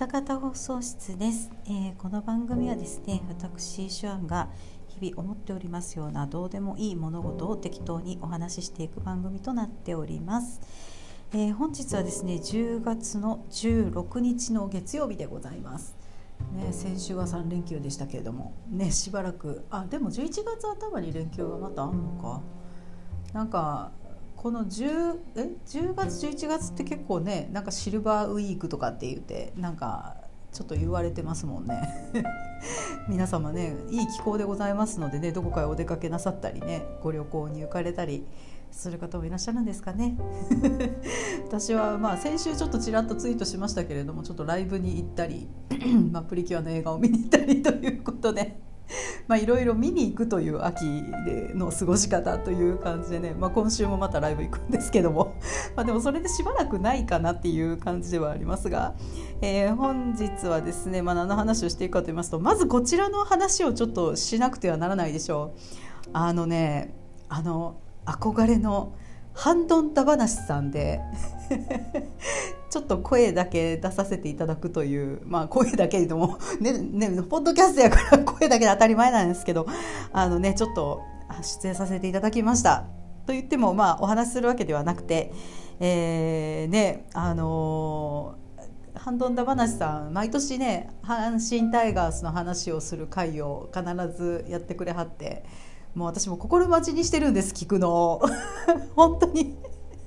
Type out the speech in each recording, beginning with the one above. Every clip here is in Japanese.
二方放送室です、えーこの番組はですね私手腕が日々思っておりますようなどうでもいい物事を適当にお話ししていく番組となっております、えー本日はですね10月の16日の月曜日でございます。ね、先週は3連休でしたけれども、ね、しばらくあでも11月頭に連休がまたあんのか。なんかこの 10, え？10月11月って結構ねなんかシルバーウィークとかって言ってなんかちょっと言われてますもんね。皆様ねいい気候でございますのでねどこかへお出かけなさったりねご旅行に行かれたりする方もいらっしゃるんですかね。私はまあ先週ちょっとちらっとツイートしましたけれどもちょっとライブに行ったり、まあ、プリキュアの映画を見に行ったりということで。まあいろいろ見に行くという秋での過ごし方という感じでね、まあ、今週もまたライブ行くんですけども、ま、でもそれでしばらくないかなっていう感じではありますが、えー本日はですね、まあ、何の話をしていくかと言いますとまずこちらの話をちょっとしなくてはならないでしょう。あのねあの憧れのハンドンダ話さんでちょっと声だけ出させていただくというまあ声だけでも ねねポッドキャストやから声だけで当たり前なんですけど あのねちょっと出演させていただきました。と言ってもまあお話しするわけではなくて、えー、ねあのーハンドンダ話さん毎年ね阪神タイガースの話をする回を必ずやってくれはってもう私も心待ちにしてるんです聞くの 本当に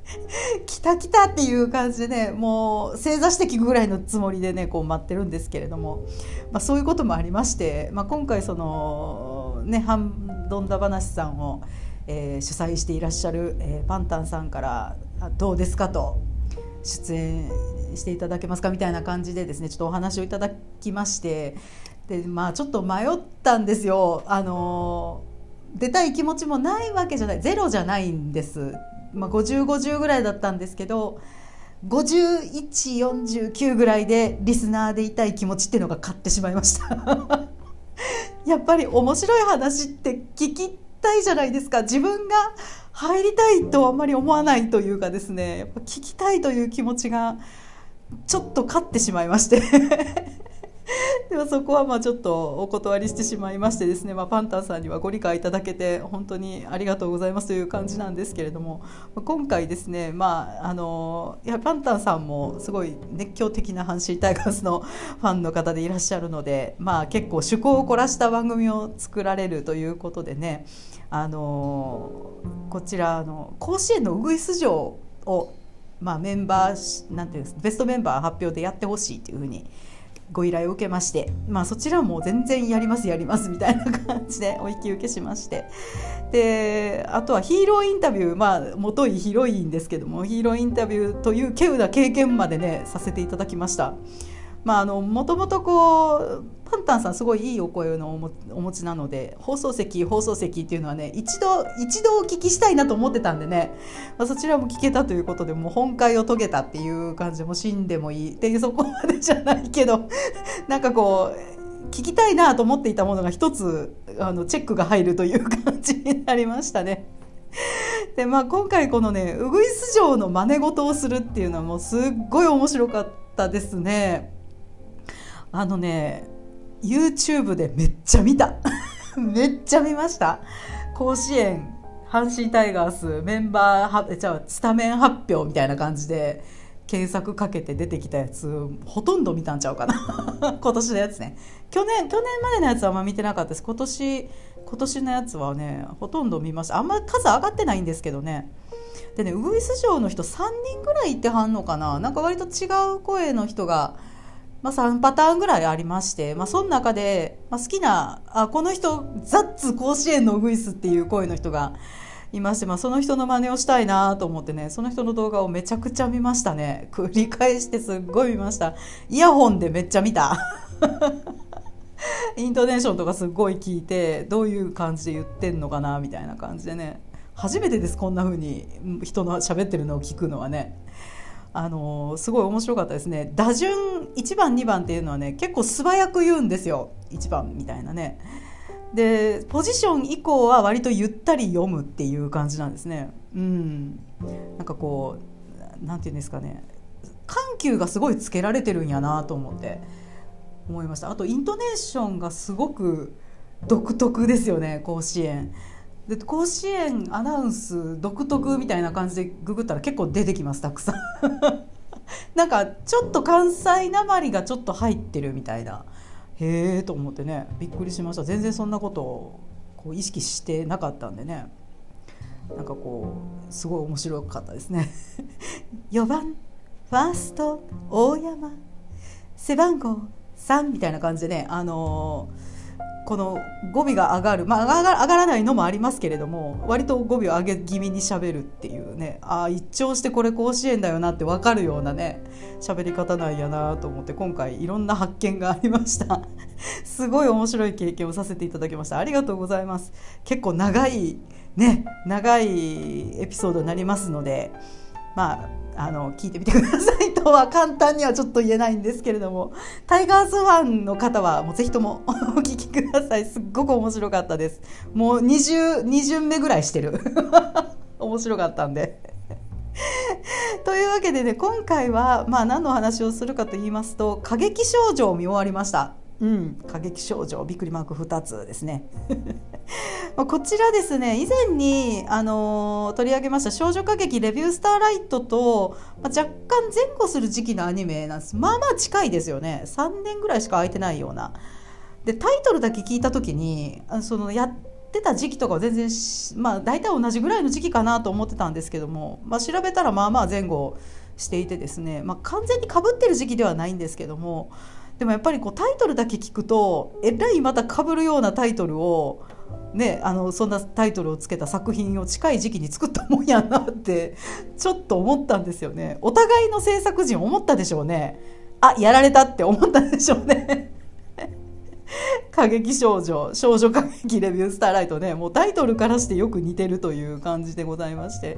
来た来たっていう感じでねもう正座して聞くぐらいのつもりでねこう待ってるんですけれども、まあ、そういうこともありまして、まあ、今回そのねハンドンダ話さんを、えー主催していらっしゃる、えーパンタンさんから「どうですか?」と出演していただけますかみたいな感じでですねちょっとお話をいただきましてでまあちょっと迷ったんですよ。あの出たい気持ちもないわけじゃないゼロじゃないんです、まあ、5050ぐらいだったんですけど5149ぐらいでリスナーでいたい気持ちっていうのが勝ってしまいました。やっぱり面白い話って聞きたいじゃないですか。自分が入りたいとあんまり思わないというかですね。やっぱ聞きたいという気持ちがちょっと勝ってしまいまして。でもそこはまあちょっとお断りしてしまいましてですね、まあ、パンタンさんにはご理解いただけて本当にありがとうございますという感じなんですけれども今回ですね、まあ、あのいやパンタンさんもすごい熱狂的な阪神タイガースのファンの方でいらっしゃるので、まあ、結構趣向を凝らした番組を作られるということでねあのこちらの甲子園のウグイス城を、まあ、メンバーなんていうんですベストメンバー発表でやってほしいというふうにご依頼を受けまして、まあ、そちらも全然やりますやりますみたいな感じで お引き受けしましてであとはヒーローインタビューまあもといヒロインですけどもヒーローインタビューという稀有な経験までねさせていただきました。まあ、あのもともとこうパンタンさんすごいいいお声のお持ちなので放送席放送席っていうのはね一度一度お聞きしたいなと思ってたんでね、まあ、そちらも聞けたということでもう本会を遂げたっていう感じも死んでもいいっていうそこまでじゃないけど なんかこう聞きたいなと思っていたものが一つあのチェックが入るという感じになりましたね。でまあ、今回このねウグイス城の真似事をするっていうのはもうすっごい面白かったですね。あのね YouTube でめっちゃ見た。めっちゃ見ました。甲子園阪神タイガースメンバーはえじゃあスタメン発表みたいな感じで検索かけて出てきたやつほとんど見たんちゃうかな。今年のやつね。去年去年までのやつはあんま見てなかったです。今年今年のやつはねほとんど見ました。あんま数上がってないんですけどね。でねウグイス城の人3人ぐらいいてはんのかな。なんか割と違う声の人がまあ、3パターンぐらいありまして、まあ、その中で、まあ、好きなあこの人ザッツ甲子園のウグイスっていう声の人がいまして、まあ、その人の真似をしたいなと思ってねその人の動画をめちゃくちゃ見ましたね。繰り返してすっごい見ました。イヤホンでめっちゃ見た。イントネーションとかすっごい聞いてどういう感じで言ってんのかなみたいな感じでね。初めてですこんな風に人の喋ってるのを聞くのはね。あのすごい面白かったですね。打順1番2番っていうのはね結構素早く言うんですよ。1番みたいなね。でポジション以降は割とゆったり読むっていう感じなんですね。うん。なんかこうなんていうんですかね。緩急がすごいつけられてるんやなと思って思いました。あとイントネーションがすごく独特ですよね甲子園。で甲子園アナウンス独特みたいな感じでググったら結構出てきますたくさん。なんかちょっと関西なまりがちょっと入ってるみたいな。へえと思ってねびっくりしました。全然そんなことをこう意識してなかったんでね。なんかこうすごい面白かったですね。4番ファースト大山。背番号3みたいな感じでねあのーこの語尾が上がる、まあ、上が上がらないのもありますけれども割と語尾を上げ気味にしゃべるっていうね。ああ一聴してこれ甲子園だよなって分かるようなね喋り方なんやなと思って今回いろんな発見がありました。すごい面白い経験をさせていただきました。ありがとうございます。結構長いね長いエピソードになりますのでまああの聞いてみてくださいとは簡単にはちょっと言えないんですけれどもタイガースファンの方はもうぜひともお聞きください。すっごく面白かったです。もう22巡目ぐらいしてる。面白かったんで。というわけでね今回は、まあ、何の話をするかと言いますと過激少女を見終わりました。うん、過激少女びっくりマーク2つですね。こちらですね以前に、あのー、取り上げました少女歌劇レビュースターライトと、まあ、若干前後する時期のアニメなんです。まあまあ近いですよね。3年ぐらいしか空いてないような。でタイトルだけ聞いた時にそのやってた時期とかは全然まあ大体同じぐらいの時期かなと思ってたんですけども、まあ、調べたらまあまあ前後していてですね、まあ、完全にかぶってる時期ではないんですけどもでもやっぱりこうタイトルだけ聞くとえらいまたかぶるようなタイトルをね、あのそんなタイトルをつけた作品を近い時期に作ったもんやなってちょっと思ったんですよね。お互いの制作陣思ったでしょうね。あやられたって思ったでしょうね。過激少女少女過激レビュースターライトね。もうタイトルからしてよく似てるという感じでございまして。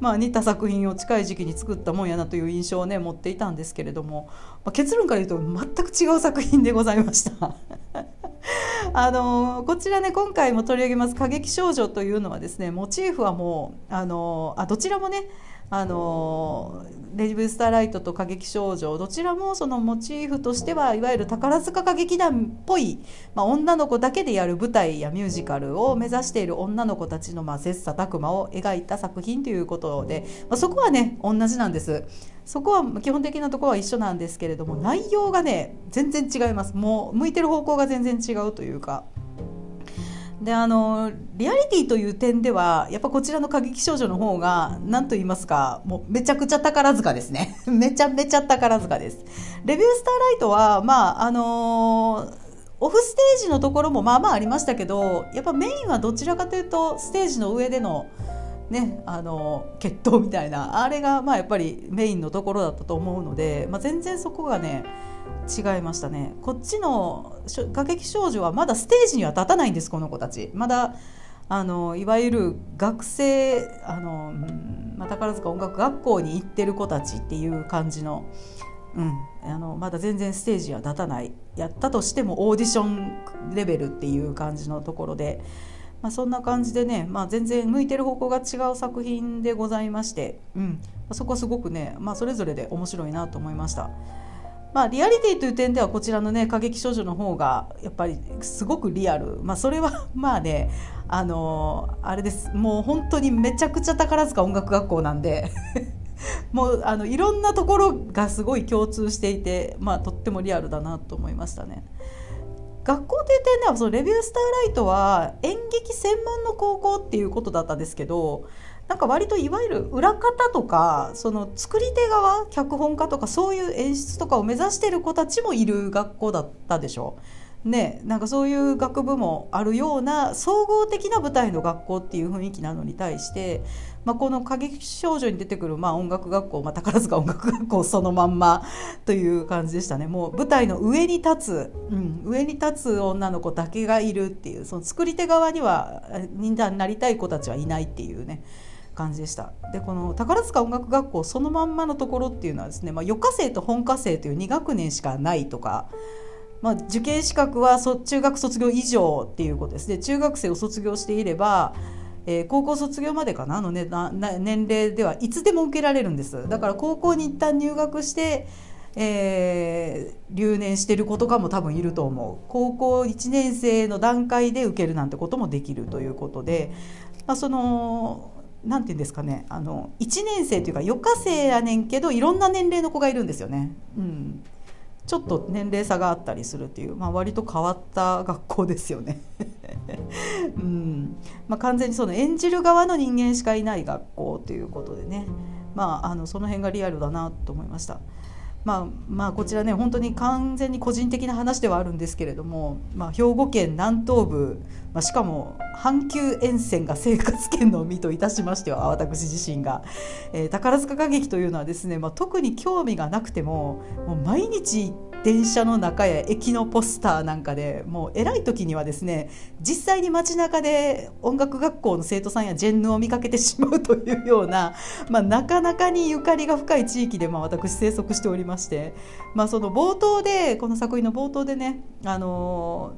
まあ、似た作品を近い時期に作ったもんやなという印象をね持っていたんですけれども、まあ、結論から言うと全く違う作品でございました。あのこちらね今回も取り上げます過激少女というのはですねモチーフはもうあのあどちらもねあのレジブスターライトと歌劇少女どちらもそのモチーフとしてはいわゆる宝塚歌劇団っぽい、まあ、女の子だけでやる舞台やミュージカルを目指している女の子たちのまあ切磋琢磨を描いた作品ということで、まあ、そこはね同じなんですそこは基本的なところは一緒なんですけれども内容がね全然違いますもう向いてる方向が全然違うというか。であのリアリティという点ではやっぱこちらの過激少女の方が何と言いますかもうめちゃくちゃ宝塚ですね。めちゃめちゃ宝塚です。レビュースターライトはまああのー、オフステージのところもまあまあありましたけどやっぱメインはどちらかというとステージの上でのね、あの決闘みたいなあれがまあやっぱりメインのところだったと思うので、まあ、全然そこがね違いましたね。こっちの歌劇少女はまだステージには立たないんですこの子たち。まだあのいわゆる学生あの、まあ、宝塚音楽学校に行ってる子たちっていう感じの,、うん、あのまだ全然ステージには立たない。やったとしてもオーディションレベルっていう感じのところで、まあ、そんな感じでね、まあ、全然向いてる方向が違う作品でございまして、うん、そこはすごくね、まあ、それぞれで面白いなと思いました。まあ、リアリティという点ではこちらのね過激少女の方がやっぱりすごくリアル、まあ、それは まあねあのー、あれですもう本当にめちゃくちゃ宝塚音楽学校なんで もうあのいろんなところがすごい共通していて、まあ、とってもリアルだなと思いましたね。学校という点ではそのレビュースターライトは演劇専門の高校っていうことだったんですけどなんか割といわゆる裏方とかその作り手側脚本家とかそういう演出とかを目指してる子たちもいる学校だったでしょね、なんかそういう学部もあるような総合的な舞台の学校っていう雰囲気なのに対して、まあ、この過激少女に出てくるまあ音楽学校、まあ、宝塚音楽学校そのまんま という感じでしたねもう舞台の上に立つ、うん、上に立つ女の子だけがいるっていうその作り手側には忍者になりたい子たちはいないっていうね。感じでした。でこの宝塚音楽学校そのまんまのところっていうのはですね、まあ、余課生と本科生という2学年しかないとか、まあ、受験資格はそ中学卒業以上っていうことです。ね中学生を卒業していればえー、高校卒業までかな？の、ね、な年齢ではいつでも受けられるんです。だから高校に一旦入学して、えー、留年してる子とかも多分いると思う。高校1年生の段階で受けるなんてこともできるということで、まあ、そのなんて言うんですかねあの1年生というか余暇生やねんけどいろんな年齢の子がいるんですよね。うんちょっと年齢差があったりするっていう、まあ、割と変わった学校ですよね。うんまあ、完全にその演じる側の人間しかいない学校ということでね、まあ、あのその辺がリアルだなと思いました。まあ、まあこちらね本当に完全に個人的な話ではあるんですけれども、まあ、兵庫県南東部、まあ、しかも阪急沿線が生活圏の身といたしましては 私自身が、えー、宝塚歌劇というのはですね、まあ、特に興味がなくてももう毎日電車の中や駅のポスターなんかでもう偉い時にはですね実際に街中で音楽学校の生徒さんやジェンヌを見かけてしまうというような、まあ、なかなかにゆかりが深い地域で、まあ、私生息しておりまして、まあ、その冒頭でこの作品の冒頭でねあの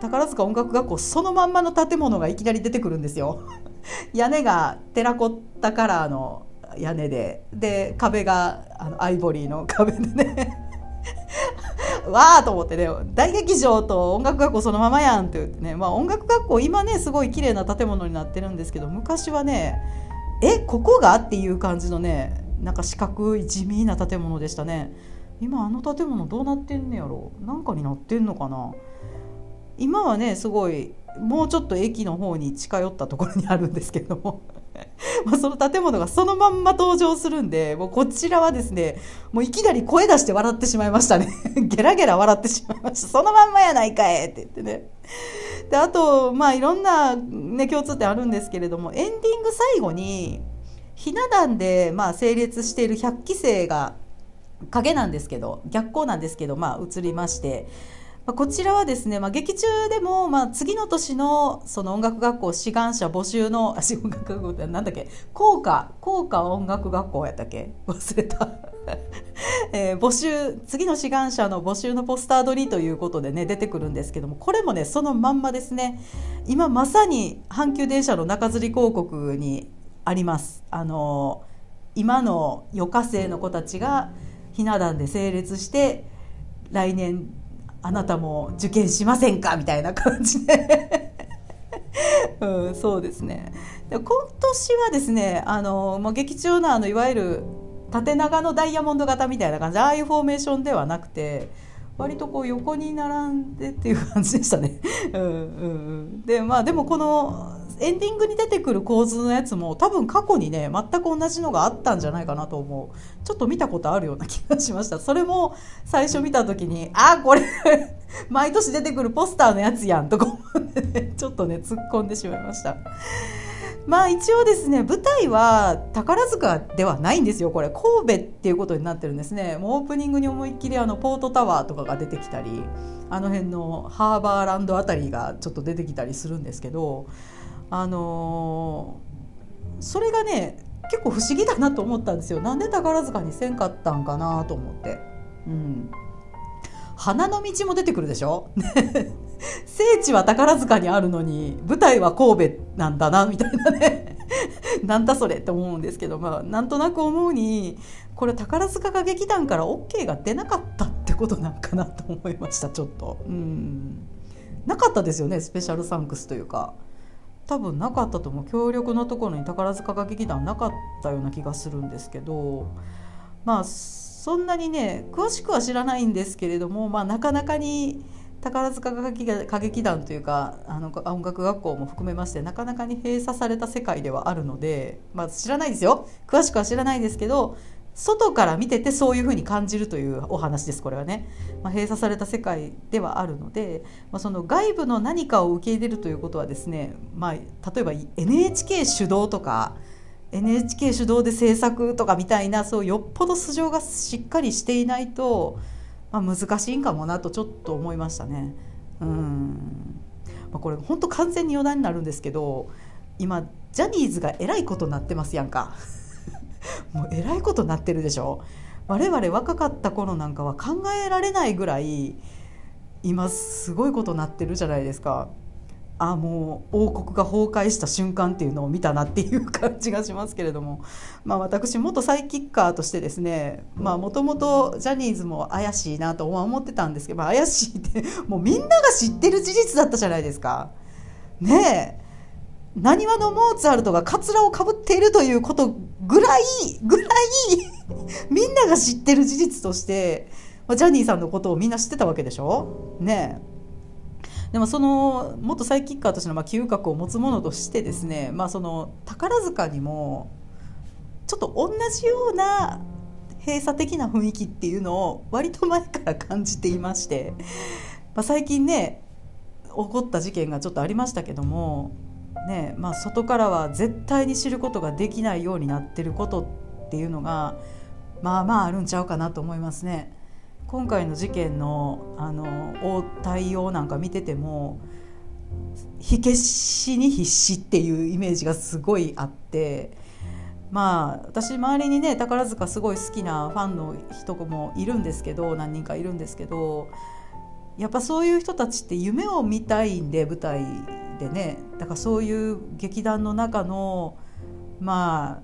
宝塚音楽学校そのまんまの建物がいきなり出てくるんですよ。屋根がテラコッタカラーの屋根で。で壁があのアイボリーの壁でね。わーと思ってね大劇場と音楽学校そのままやんって言ってね、まあ、音楽学校今ねすごい綺麗な建物になってるんですけど昔はねえここがっていう感じのねなんか四角い地味な建物でしたね。今あの建物どうなってんねやろなんかになってんのかな。今はねすごいもうちょっと駅の方に近寄ったところにあるんですけども。まその建物がそのまんま登場するんでもうこちらはですねもういきなり声出して笑ってしまいましたね。ゲラゲラ笑ってしまいました。そのまんまやないかいって言ってね。であとまあいろんな、ね、共通点あるんですけれどもエンディング最後にひな壇でまあ成立している100期生が影なんですけど逆光なんですけどまあ映りましてまあ、こちらはですね、まあ、劇中でも、まあ、次の年のその音楽学校志願者募集のあ音楽学校ってなんだっけ効果効果音楽学校やったっけ？忘れた、えー、募集次の志願者の募集のポスター撮りということでね出てくるんですけどもこれもねそのまんまですね。今まさに阪急電車の中吊り広告にあります。あの今の余暇生の子たちがひな壇で整列して来年あなたも受験しませんか？みたいな感じで。うん、そうですね。で今年はですねあの、まあ、劇中のあのいわゆる縦長のダイヤモンド型みたいな感じああいうフォーメーションではなくて割とこう横に並んでっていう感じでしたね。うんうんうん、でまあでもこのエンディングに出てくる構図のやつも多分過去にね全く同じのがあったんじゃないかなと思う。ちょっと見たことあるような気がしました。それも最初見た時にあこれ 毎年出てくるポスターのやつやんとか思ってねちょっとね突っ込んでしまいました。まあ一応ですね舞台は宝塚ではないんですよ。これ神戸っていうことになってるんですね。もうオープニングに思いっきりあのポートタワーとかが出てきたりあの辺のハーバーランドあたりがちょっと出てきたりするんですけどあのー、それがね結構不思議だなと思ったんですよ。なんで宝塚にせんかったんかなと思って。うん。花の道も出てくるでしょ？聖地は宝塚にあるのに舞台は神戸なんだなみたいなね。なんだそれって思うんですけどまあなんとなく思うにこれ宝塚歌劇団から OK が出なかったってことなんかなと思いましたちょっと。うん。なかったですよねスペシャルサンクスというか。多分なかったと思う。強力なところに宝塚歌劇団なかったような気がするんですけどまあそんなにね詳しくは知らないんですけれども、まあ、なかなかに宝塚歌劇団というかあの音楽学校も含めましてなかなかに閉鎖された世界ではあるので、まあ、知らないですよ。詳しくは知らないですけど外から見ててそういうふうに感じるというお話ですこれはね、まあ、閉鎖された世界ではあるので、まあ、その外部の何かを受け入れるということはですね、まあ、例えば NHK 主導とか NHK 主導で制作とかみたいなそうよっぽど素性がしっかりしていないと、まあ、難しいんかもなとちょっと思いましたね。うんまあ、これ本当完全に余談になるんですけど今ジャニーズがえらいことになってますやんか。もうえらいことになってるでしょ。我々若かった頃なんかは考えられないぐらい今すごいことになってるじゃないですか。あもう王国が崩壊した瞬間っていうのを見たなっていう感じがしますけれども、まあ、私元サイキッカーとしてですねもともとジャニーズも怪しいなと思ってたんですけど、まあ、怪しいってもうみんなが知ってる事実だったじゃないですか。ねえ。なにわのモーツァルトがカツラをかぶっているということぐらいぐらいみんなが知ってる事実としてジャニーさんのことをみんな知ってたわけでしょ？ねえ。でもその元サイキッカーとしてのまあ嗅覚を持つ者としてですね、まあ、その宝塚にもちょっと同じような閉鎖的な雰囲気っていうのを割と前から感じていまして、まあ、最近ね起こった事件がちょっとありましたけども、ねまあ、外からは絶対に知ることができないようになってることっていうのがまあまああるんちゃうかなと思いますね。今回の事件のあの対応なんか見てても火消しに必死っていうイメージがすごいあってまあ私周りにね宝塚すごい好きなファンの人もいるんですけど何人かいるんですけどやっぱそういう人たちって夢を見たいんで舞台でねだからそういう劇団の中のま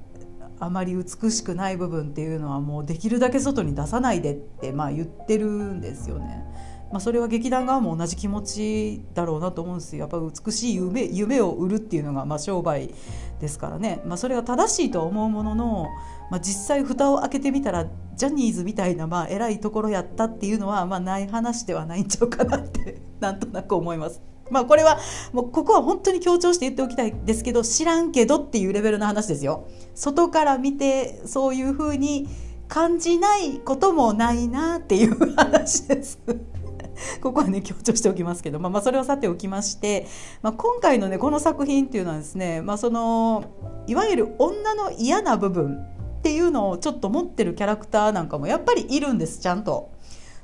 ああまり美しくない部分っていうのはもうできるだけ外に出さないでってまあ言ってるんですよね。まあ、それは劇団側も同じ気持ちだろうなと思うんですよやっぱ美しい夢夢を売るっていうのがまあ商売ですからね、まあ、それが正しいとは思うものの、まあ、実際蓋を開けてみたらジャニーズみたいなまあ偉いところやったっていうのはまあない話ではないんちゃうかなってなんとなく思います。まあこれはもうここは本当に強調して言っておきたいですけど知らんけどっていうレベルの話ですよ。外から見てそういうふうに感じないこともないなっていう話です。ここはね強調しておきますけど、まあ、まあそれをさておきまして、まあ、今回のねこの作品っていうのはですね、まあ、そのいわゆる女の嫌な部分っていうのをちょっと持ってるキャラクターなんかもやっぱりいるんですちゃんと。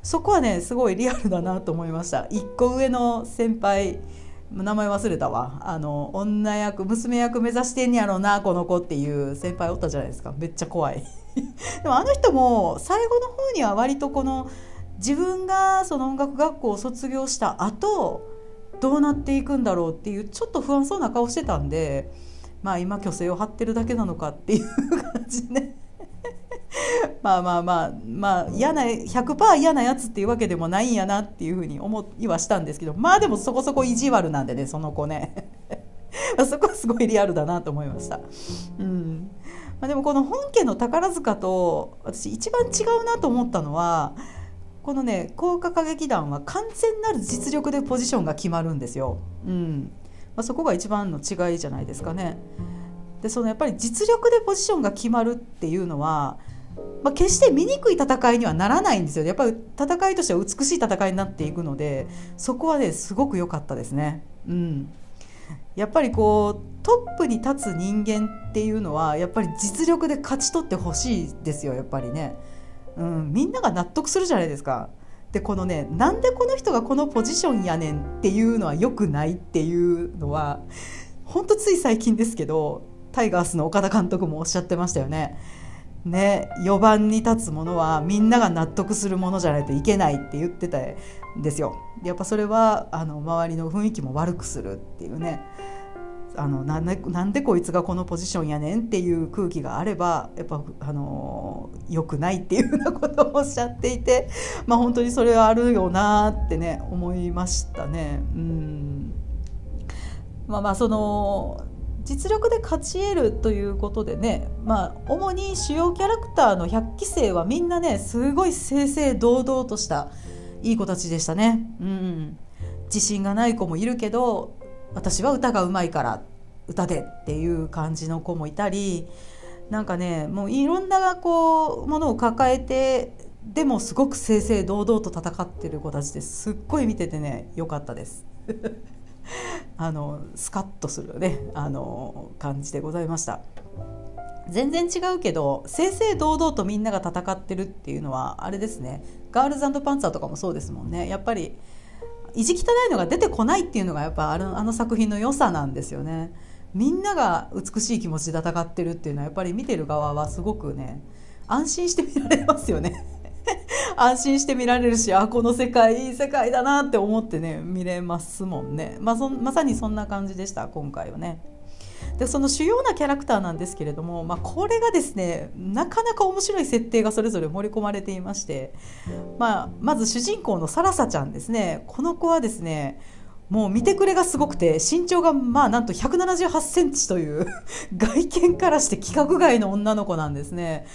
そこはねすごいリアルだなと思いました。1個上の先輩名前忘れたわ。あの女役娘役目指してんやろうなこの子っていう先輩おったじゃないですか。めっちゃ怖い。でもあの人も最後の方には割とこの自分がその音楽学校を卒業した後どうなっていくんだろうっていうちょっと不安そうな顔してたんでまあ今虚勢を張ってるだけなのかっていう感じね まあまあまあまあ嫌な100%嫌なやつっていうわけでもないんやなっていうふうに思いはしたんですけどまあでもそこそこ意地悪なんでねその子ね そこはすごいリアルだなと思いました。うんまあ、でもこの本家の宝塚と私一番違うなと思ったのはこのね高価歌劇団は完全なる実力でポジションが決まるんですよ。うんまあ、そこが一番の違いじゃないですかね。でそのやっぱり実力でポジションが決まるっていうのはまあ、決して醜い戦いにはならないんですよやっぱり戦いとしては美しい戦いになっていくのでそこはねすごく良かったですね。うん、やっぱりこうトップに立つ人間っていうのはやっぱり実力で勝ち取ってほしいですよやっぱりね、うん、みんなが納得するじゃないですか。でこのねなんでこの人がこのポジションやねんっていうのは良くないっていうのはほんとつい最近ですけどタイガースの岡田監督もおっしゃってましたよね。ね、4番に立つものはみんなが納得するものじゃないといけないって言ってたんですよ。やっぱそれはあの周りの雰囲気も悪くするっていうねあのなんでなんでこいつがこのポジションやねんっていう空気があればやっぱあの良くないっていうようなことをおっしゃっていて、まあ、本当にそれはあるよなってね思いましたね。うんまあまあその実力で勝ち得るということでね、まあ、主に主要キャラクターの100期生はみんなねすごい正々堂々としたいい子たちでしたね。うん、自信がない子もいるけど私は歌がうまいから歌でっていう感じの子もいたりなんかねもういろんなこうものを抱えてでもすごく正々堂々と戦ってる子たちですっごい見ててね良かったです。あのスカッとするねあの感じでございました。全然違うけど正々堂々とみんなが戦ってるっていうのはあれですね。ガールズパンツァーとかもそうですもんね。やっぱり意地汚いのが出てこないっていうのがやっぱあのあの作品の良さなんですよね。みんなが美しい気持ちで戦ってるっていうのはやっぱり見てる側はすごくね安心して見られますよね。安心して見られるしあこの世界いい世界だなって思ってね見れますもんね、まあ、そまさにそんな感じでした今回はね。でその主要なキャラクターなんですけれども、まあ、これがですねなかなか面白い設定がそれぞれ盛り込まれていまして、まあ、まず主人公のサラサちゃんですねこの子はですねもう見てくれがすごくて身長がまあなんと178センチという 外見からして規格外の女の子なんですね。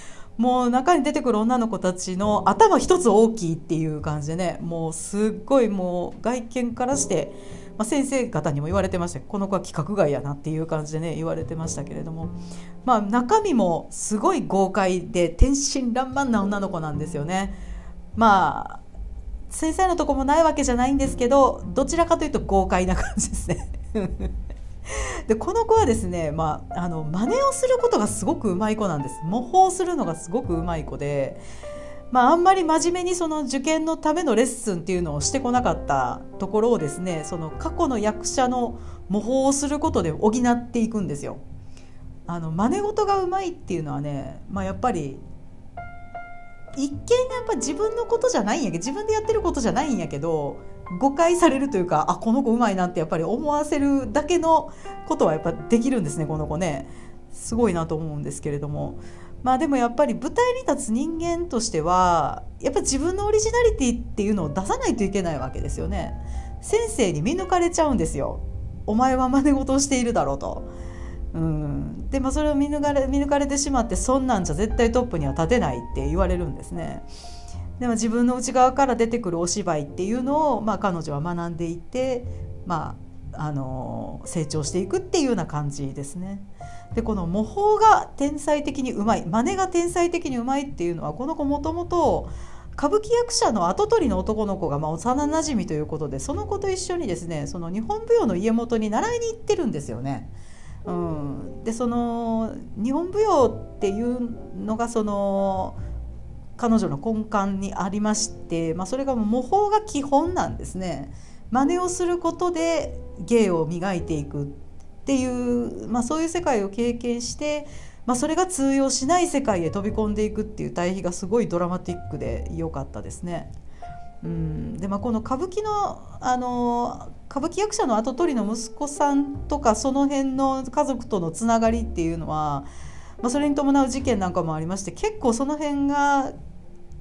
もう中に出てくる女の子たちの頭一つ大きいっていう感じでねもうすっごいもう外見からして、まあ、先生方にも言われてました。この子は規格外やなっていう感じでね言われてましたけれども、まあ、中身もすごい豪快で天真爛漫な女の子なんですよね。まあ先生のとこもないわけじゃないんですけどどちらかというと豪快な感じですね でこの子はですね、まあ、あの真似をすることがすごくうまい子なんです模倣するのがすごくうまい子で、まあ、あんまり真面目にその受験のためのレッスンっていうのをしてこなかったところをですねその過去の役者の模倣をすることで補っていくんですよ。あの真似事がうまいっていうのはね、まあ、やっぱり一見やっぱ自分のことじゃないんやけど自分でやってることじゃないんやけど誤解されるというかあこの子うまいなってやっぱり思わせるだけのことはやっぱできるんですねこの子ね。すごいなと思うんですけれども。まあでもやっぱり舞台に立つ人間としてはやっぱ自分のオリジナリティっていうのを出さないといけないわけですよね。先生に見抜かれちゃうんですよ。お前は真似事をしているだろうと。うん、でもそれを見抜かれ見抜かれてしまってそんなんじゃ絶対トップには立てないって言われるんですね。でも自分の内側から出てくるお芝居っていうのを、まあ、彼女は学んでいて、まあ、あの成長していくっていうような感じですね。でこの模倣が天才的にうまい真似が天才的にうまいっていうのはこの子もともと歌舞伎役者の跡取りの男の子がまあ幼なじみということでその子と一緒にですねその日本舞踊の家元に習いに行ってるんですよね。うん、でその日本舞踊っていうのがその彼女の根幹にありまして、まあ、それが模倣が基本なんですね真似をすることで芸を磨いていくっていう、まあ、そういう世界を経験して、まあ、それが通用しない世界へ飛び込んでいくっていう対比がすごいドラマティックで良かったですね。うんでまあ、この歌舞伎のあの歌舞伎役者の跡取りの息子さんとかその辺の家族とのつながりっていうのは、まあ、それに伴う事件なんかもありまして結構その辺が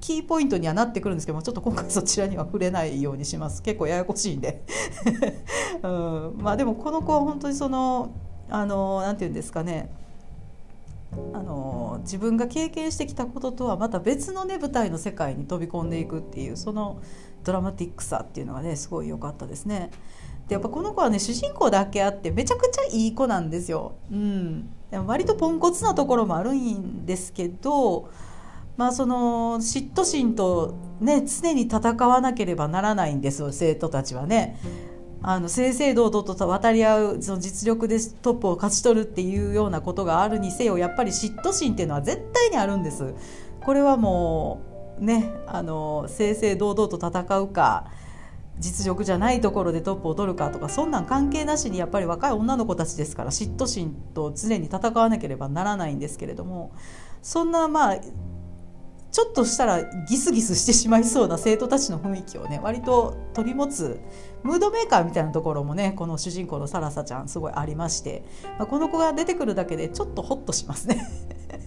キーポイントにはなってくるんですけどもちょっと今回そちらには触れないようにします。結構ややこしいんで、うん。まあ、でもこの子は本当にそのあのなんて言うんですかね。あの自分が経験してきたこととはまた別のね舞台の世界に飛び込んでいくっていうそのドラマティックさっていうのがねすごい良かったですね。でやっぱこの子はね主人公だけあってめちゃくちゃいい子なんですよ。うん、でも割とポンコツなところもあるんですけどまあその嫉妬心とね常に戦わなければならないんですよ生徒たちはね。あの正々堂々と渡り合うその実力でトップを勝ち取るっていうようなことがあるにせよやっぱり嫉妬心っていうのは絶対にあるんです。これはもうねあの正々堂々と戦うか実力じゃないところでトップを取るかとかそんなん関係なしにやっぱり若い女の子たちですから嫉妬心と常に戦わなければならないんですけれどもそんなまあちょっとしたらギスギスしてしまいそうな生徒たちの雰囲気をね割と取り持つムードメーカーみたいなところもねこの主人公のサラサちゃんすごいありまして、まあ、この子が出てくるだけでちょっとホッとしますね。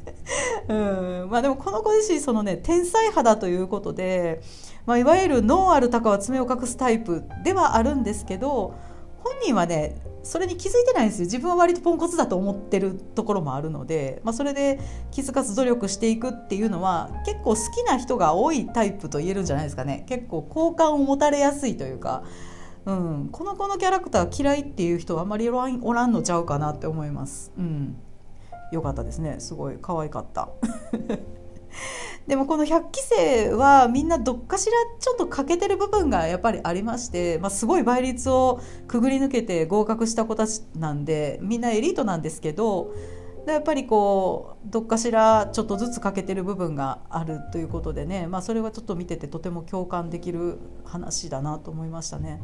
うん。まあ、でもこの子自身そのね天才肌ということで、まあ、いわゆる脳ある鷹は爪を隠すタイプではあるんですけど本人はねそれに気づいてないんですよ。自分は割とポンコツだと思ってるところもあるので、まあ、それで気づかず努力していくっていうのは結構好きな人が多いタイプと言えるんじゃないですかね。結構好感を持たれやすいというか、うん、この子のキャラクター嫌いっていう人はあんまりおらんのちゃうかなって思います。うん、よかったですね。すごい可愛かった。でもこの100期生はみんなどっかしらちょっと欠けてる部分がやっぱりありまして、まあ、すごい倍率をくぐり抜けて合格した子たちなんでみんなエリートなんですけどやっぱりこうどっかしらちょっとずつ欠けてる部分があるということでね、まあ、それはちょっと見ててとても共感できる話だなと思いましたね。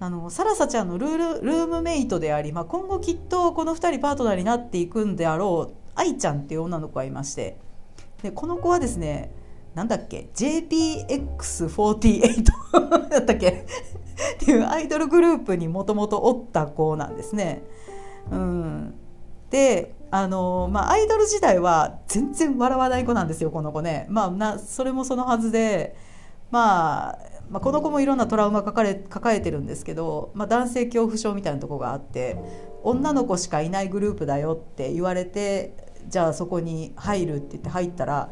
あのサラサちゃんのルールルームメイトであり、まあ、今後きっとこの2人パートナーになっていくんであろう愛ちゃんっていう女の子がいましてでこの子はですねなんだっけ JPX48 だったっけ？っていうアイドルグループにもともとおった子なんですね。うん、であのまあ、アイドル時代は全然笑わない子なんですよこの子ね、まあ、なそれもそのはずで、まあ、まあ、この子もいろんなトラウマ抱え抱えてるんですけど、まあ、男性恐怖症みたいなとこがあって女の子しかいないグループだよって言われてじゃあそこに入るって言って入ったら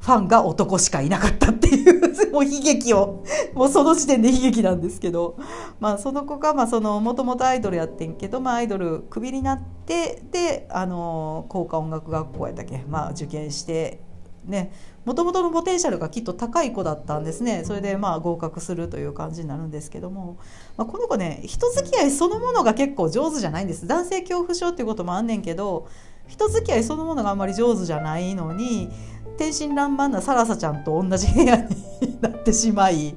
ファンが男しかいなかったっていう もう悲劇をもうその時点で悲劇なんですけど、まあ、その子がもともとアイドルやってんけど、まあ、アイドルクビになってであの効果音楽学校やったっけ、まあ、受験してね。もともとのポテンシャルがきっと高い子だったんですね。それでまあ合格するという感じになるんですけども、まあ、この子ね人付き合いそのものが結構上手じゃないんです。男性恐怖症っていうこともあんねんけど人付き合いそのものがあんまり上手じゃないのに天真爛漫なサラサちゃんと同じ部屋になってしまい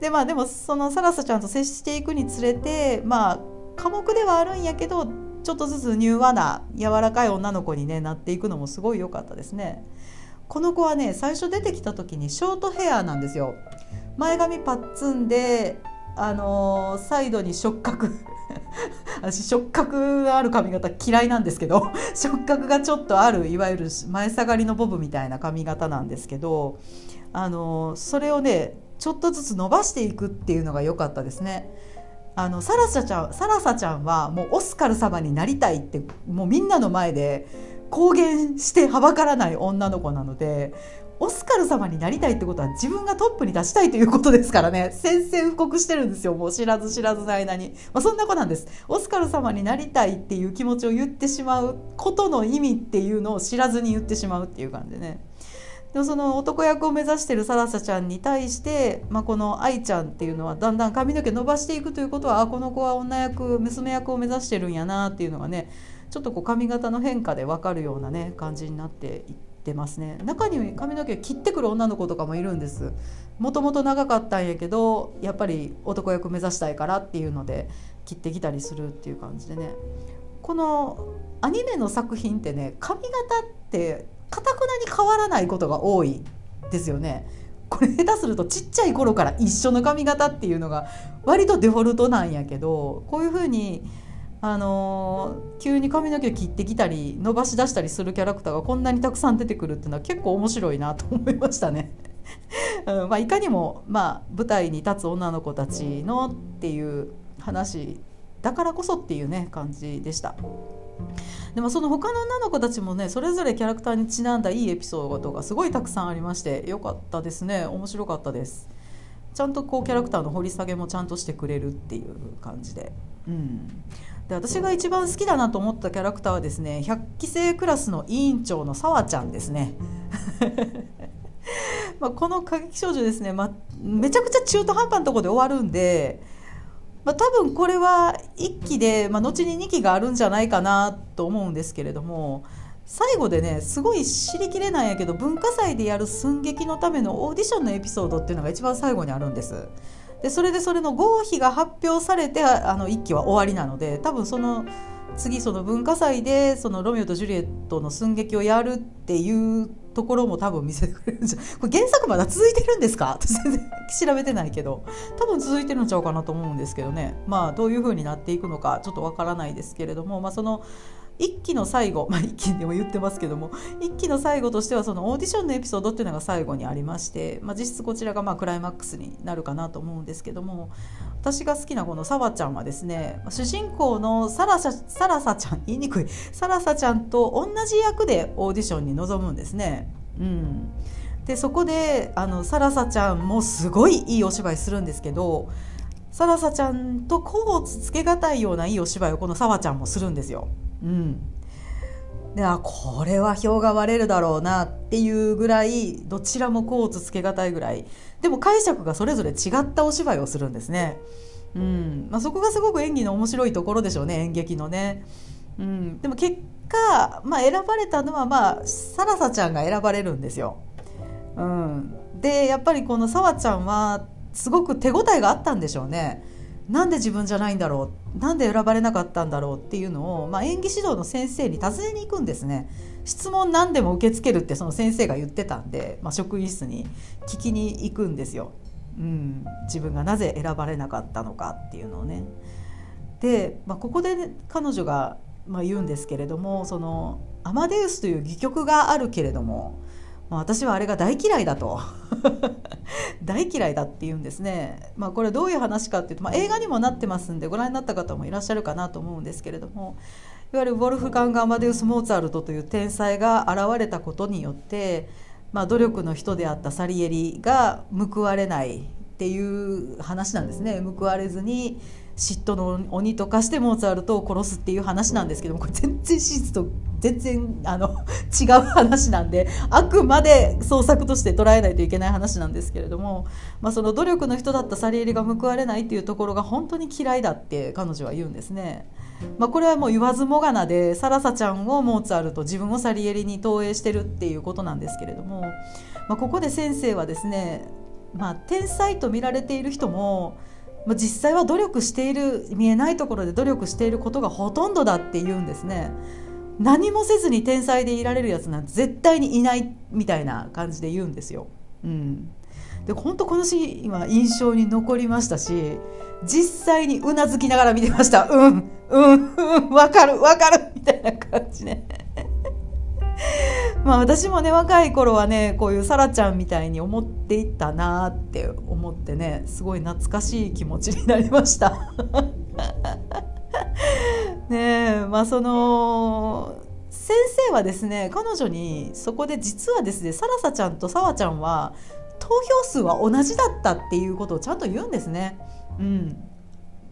でまあでもそのサラサちゃんと接していくにつれてまあ科目ではあるんやけどちょっとずつ柔和な柔らかい女の子に、ね、なっていくのもすごい良かったですね。この子はね最初出てきた時にショートヘアなんですよ。前髪パッツンであの、サイドに触覚 私触覚がある髪型嫌いなんですけど 触覚がちょっとあるいわゆる前下がりのボブみたいな髪型なんですけどあのそれをねちょっとずつ伸ばしていくっていうのが良かったですね。あのサラサちゃんサラサちゃんはもうオスカル様になりたいってもうみんなの前で公言してはばからない女の子なのでオスカル様になりたいってことは自分がトップに出したいということですからね。宣戦布告してるんですよ。もう知らず知らずの間に、まあ、そんな子なんです。オスカル様になりたいっていう気持ちを言ってしまうことの意味っていうのを知らずに言ってしまうっていう感じでね。でもその男役を目指してるサラサちゃんに対して、まあ、この愛ちゃんっていうのはだんだん髪の毛伸ばしていくということはあこの子は女役娘役を目指してるんやなっていうのがねちょっとこう髪型の変化で分かるようなね感じになっていって。ってますね。中に髪の毛切ってくる女の子とかもいるんです。もともと長かったんやけどやっぱり男役目指したいからっていうので切ってきたりするっていう感じでね。このアニメの作品ってね髪型ってかたくなに変わらないことが多いですよね。これ下手するとちっちゃい頃から一緒の髪型っていうのが割とデフォルトなんやけどこういうふうにあの、急に髪の毛を切ってきたり伸ばし出したりするキャラクターがこんなにたくさん出てくるっていうのは結構面白いなと思いましたね。うんまあ、いかにも、まあ、舞台に立つ女の子たちのっていう話だからこそっていうね感じでした。でもその他の女の子たちもねそれぞれキャラクターにちなんだいいエピソードがすごいたくさんありましてよかったですね面白かったですちゃんとこうキャラクターの掘り下げもちゃんとしてくれるっていう感じでうんで私が一番好きだなと思ったキャラクターはですね100期生クラスの委員長のさわちゃんですね。まあこの過激少女ですね、まあ、めちゃくちゃ中途半端なところで終わるんで、まあ、多分これは1期で、まあ、後に2期があるんじゃないかなと思うんですけれども最後でねすごい知りきれないんやけど文化祭でやる寸劇のためのオーディションのエピソードっていうのが一番最後にあるんです。でそれでそれの合否が発表されてあの1期は終わりなので多分その次その文化祭でそのロミオとジュリエットの寸劇をやるっていうところも多分見せてくれるんじゃこれ原作まだ続いてるんですか？全然調べてないけど多分続いてるんちゃうかなと思うんですけどね。まあどういう風になっていくのかちょっとわからないですけれども、まあ、その一期の最後、まあ、一期でも言ってますけども一期の最後としてはそのオーディションのエピソードっていうのが最後にありまして、まあ、実質こちらがまあクライマックスになるかなと思うんですけども私が好きなこのサワちゃんはですね主人公のサラササラサちゃん言いにくいサラサちゃんと同じ役でオーディションに臨むんですね。うんでそこであのサラサちゃんもすごいいいお芝居するんですけどサラサちゃんと甲をつけがたいようないいお芝居をこのサワちゃんもするんですよ。うん、であこれは票が割れるだろうなっていうぐらいどちらもコーツつけがたいぐらいでも解釈がそれぞれ違ったお芝居をするんですね。うんまあ、そこがすごく演技の面白いところでしょうね演劇のね。うん、でも結果、まあ、選ばれたのは、まあ、サラサちゃんが選ばれるんですよ。うん、でやっぱりこのサワちゃんはすごく手応えがあったんでしょうね。なんで自分じゃないんだろう？なんで選ばれなかったんだろう？っていうのを、まあ、演技指導の先生に尋ねに行くんですね質問何でも受け付けるってその先生が言ってたんで、まあ、職員室に聞きに行くんですよ。うん、自分がなぜ選ばれなかったのかっていうのをね。で、まあ、ここで、ね、彼女がまあ言うんですけれどもそのアマデウスという戯曲があるけれども、ま、私はあれが大嫌いだと。大嫌いだって言うんですね、まあ、これどういう話かっていうと、まあ、映画にもなってますんでご覧になった方もいらっしゃるかなと思うんですけれどもいわゆるウォルフガング・アマデウス・モーツァルトという天才が現れたことによって、まあ、努力の人であったサリエリが報われないっていう話なんですね。報われずに嫉妬の鬼と化してモーツァルトを殺すっていう話なんですけどもこれ全然史実と全然あの 違う話なんであくまで創作として捉えないといけない話なんですけれども、まあ、その努力の人だったサリエリが報われないっていうところが本当に嫌いだって彼女は言うんですね。まあ、これはもう言わずもがなでサラサちゃんをモーツァルト自分をサリエリに投影してるっていうことなんですけれども、まあ、ここで先生はですね、まあ、天才と見られている人もまあ、実際は努力している見えないところで努力していることがほとんどだって言うんですね。何もせずに天才でいられるやつなんて絶対にいないみたいな感じで言うんですよ。うん、で本当このシーンは印象に残りましたし実際にうなずきながら見てましたうんうんうんわかるわかるみたいな感じね。まあ私もね若い頃はねこういうさらちゃんみたいに思っていったなって思ってねすごい懐かしい気持ちになりました。ねえまあその先生はですね彼女にそこで実はですねさらさちゃんとさわちゃんは投票数は同じだったっていうことをちゃんと言うんですね。うん、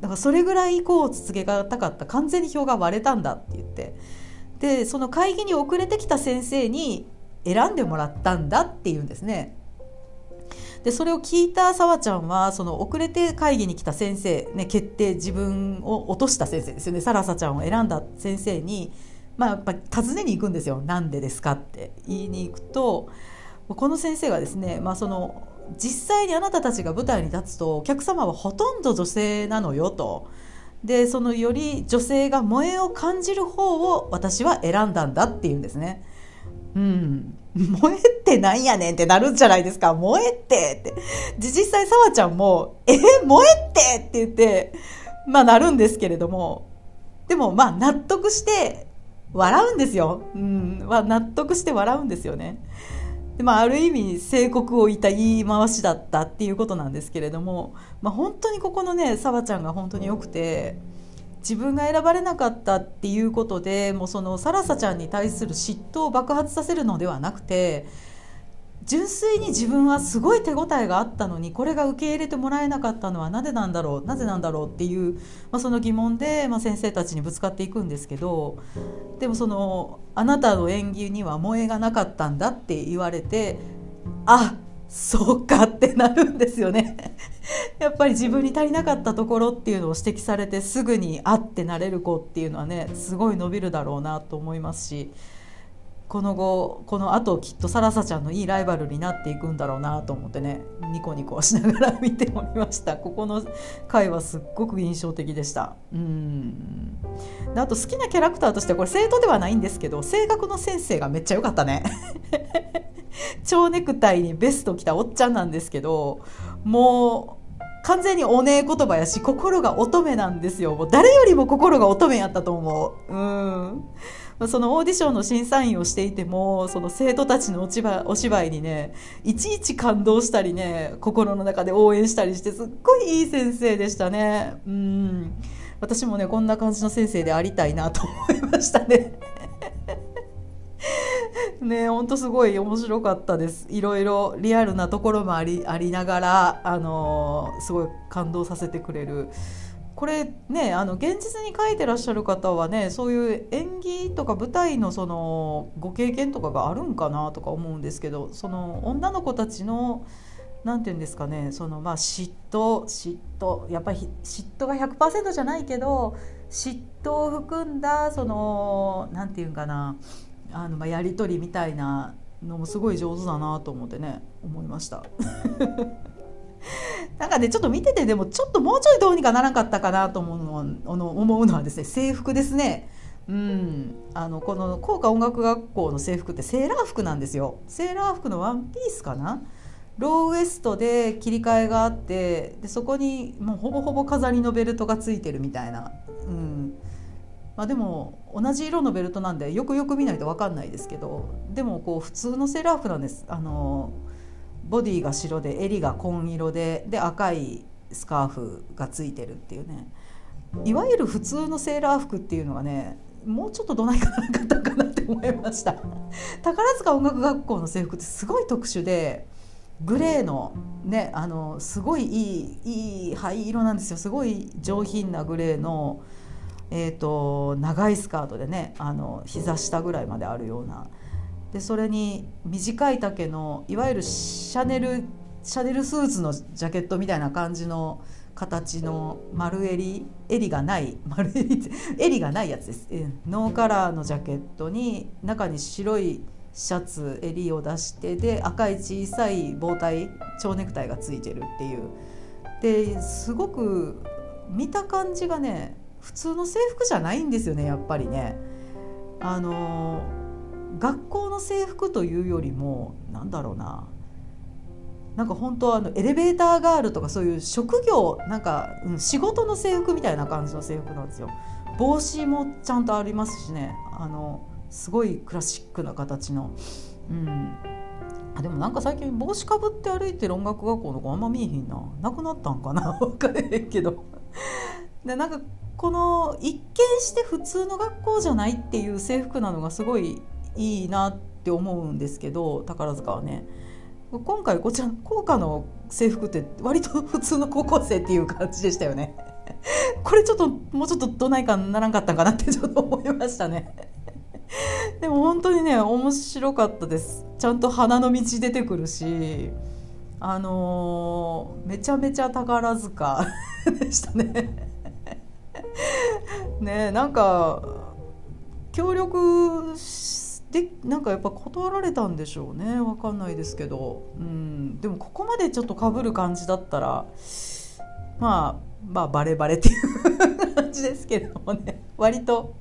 だからそれぐらいこう続けがたかった完全に票が割れたんだって言ってでその会議に遅れてきた先生に選んでもらったんだっていうんですね。でそれを聞いたさわちゃんはその遅れて会議に来た先生、ね、決定自分を落とした先生ですよねさらさちゃんを選んだ先生に、まあ、やっぱ尋ねに行くんですよ。なんでですかって言いに行くとこの先生がですね、まあ、その実際にあなたたちが舞台に立つとお客様はほとんど女性なのよと。でそのより女性が萌えを感じる方を私は選んだんだっていうんですね。うん、萌えってなんやねんってなるんじゃないですか萌えってって実際さわちゃんも「え萌えって!」って言ってまあなるんですけれどもでもまあ納得して笑うんですよ、うん、納得して笑うんですよね。でまあ、ある意味正国をいた言い回しだったっていうことなんですけれども、まあ、本当にここのねさわちゃんが本当によくて自分が選ばれなかったっていうことでもうそのサラサちゃんに対する嫉妬を爆発させるのではなくて純粋に自分はすごい手応えがあったのにこれが受け入れてもらえなかったのはなぜなんだろうなぜなんだろうっていう、まあ、その疑問で、まあ、先生たちにぶつかっていくんですけどでもそのあなたの演技には萌えがなかったんだって言われてあっそうかってなるんですよね。やっぱり自分に足りなかったところっていうのを指摘されてすぐにあってなれる子っていうのはねすごい伸びるだろうなと思いますし。この後このあときっとサラサちゃんのいいライバルになっていくんだろうなと思ってねニコニコしながら見ておりました。ここの回はすっごく印象的でした。うん。あと好きなキャラクターとしてこれ生徒ではないんですけど声楽の先生がめっちゃ良かったね。蝶ネクタイにベスト着たおっちゃんなんですけどもう完全におねえ言葉やし心が乙女なんですよ。もう誰よりも心が乙女やったと思う。うん。そのオーディションの審査員をしていてもその生徒たちのお芝お芝居にねいちいち感動したりね心の中で応援したりしてすっごいいい先生でしたね。うん。私もねこんな感じの先生でありたいなと思いましたねねほんとすごい面白かったです。いろいろリアルなところもありありながらあの、すごい感動させてくれる。これねあの現実に書いてらっしゃる方はねそういう演技とか舞台のそのご経験とかがあるんかなとか思うんですけどその女の子たちの何て言うんですかねそのまあ嫉妬嫉妬やっぱり嫉妬が100%じゃないけど嫉妬を含んだその何て言うんかなあのまあやり取りみたいなのもすごい上手だなと思ってね思いました。なんかねちょっと見ててでもちょっともうちょいどうにかならなかったかなと思うの思うのはですね制服ですね。うん、あのこの効果音楽学校の制服ってセーラー服なんですよ。セーラー服のワンピースかな？ローウエストで切り替えがあってでそこにもうほぼほぼ飾りのベルトがついてるみたいな、うん。まあ、でも同じ色のベルトなんでよくよく見ないと分かんないですけどでもこう普通のセーラー服なんです。あのボディが白で襟が紺色でで赤いスカーフがついてるっていうね。いわゆる普通のセーラー服っていうのがねもうちょっとどないかなかったかなって思いました。宝塚音楽学校の制服ってすごい特殊でグレーのねあのすごいいいいい灰色なんですよ。すごい上品なグレーの、えーと、長いスカートでねあの膝下ぐらいまであるような。でそれに短い丈のいわゆるシャネルシャネルスーツのジャケットみたいな感じの形の丸襟襟がない丸襟襟がないやつです。ノーカラーのジャケットに中に白いシャツ襟を出してで赤い小さい棒体蝶ネクタイがついてるっていう。ですごく見た感じがね普通の制服じゃないんですよねやっぱりね。あの学校の制服というよりもなんだろうななんか本当あのエレベーターガールとかそういう職業なんか、うん、仕事の制服みたいな感じの制服なんですよ。帽子もちゃんとありますしねあのすごいクラシックな形の。うんあでもなんか最近帽子かぶって歩いてる音楽学校の子あんま見えへんななくなったんかな 分かれへんけどでなんかこの一見して普通の学校じゃないっていう制服なのがすごいいいなって思うんですけど宝塚はね。今回こちら校歌の制服って割と普通の高校生っていう感じでしたよね。これちょっともうちょっとどないかならんかったんかなって ちょっと思いましたね。でも本当にね面白かったです。ちゃんと花の道出てくるしあのー、めちゃめちゃ宝塚でしたね。ねえなんか協力でなんかやっぱ断られたんでしょうね。分かんないですけど、うん、でもここまでちょっとかぶる感じだったらまあまあバレバレっていう感じですけれどもね。割と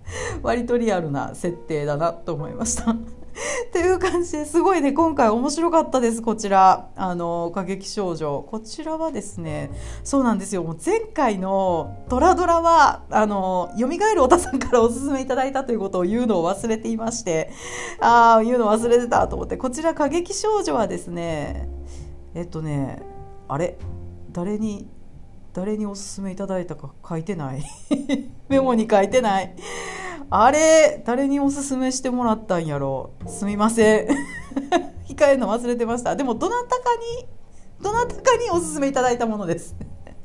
割とリアルな設定だなと思いました。という感じですごいね今回面白かったですこちら。あの過激少女。こちらはですねそうなんですよ。もう前回のトラドラはあの蘇るおたさんからおすすめいただいたということを言うのを忘れていまして。ああ言うの忘れてたと思って。こちら過激少女はですねえっとねあれ？誰に誰におすすめいただいたか書いてない。メモに書いてない。あれ誰におすすめしてもらったんやろ。すみません。控えるの忘れてました。でもどなたかにどなたかにおすすめいただいたものです。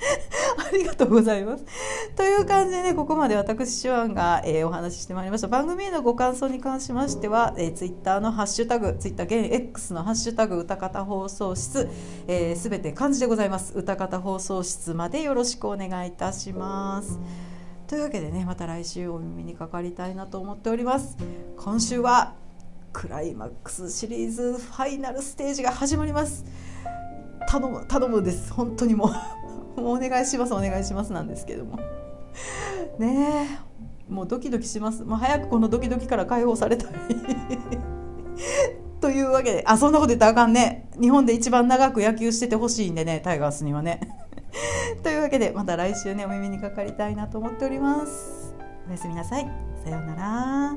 ありがとうございます。という感じでね、ここまで私、手腕が、えー、お話ししてまいりました。番組へのご感想に関しましては、えー、ツイッターのハッシュタグ、ツイッター現 X のハッシュタグ、歌方放送室、す、えー、て漢字でございます。歌方放送室までよろしくお願いいたします。というわけでね、また来週お耳にかかりたいなと思っております。今週はクライマックスシリーズファイナルステージが始まります。頼む頼むです本当にもう お願いしますお願いしますなんですけども。ねえ。もうドキドキします、まあ、早くこのドキドキから解放されたい。というわけで。あそんなこと言ったらあかんね。日本で一番長く野球しててほしいんでね。タイガースにはね。というわけでまた来週ねお耳にかかりたいなと思っております。おやすみなさい。さようなら。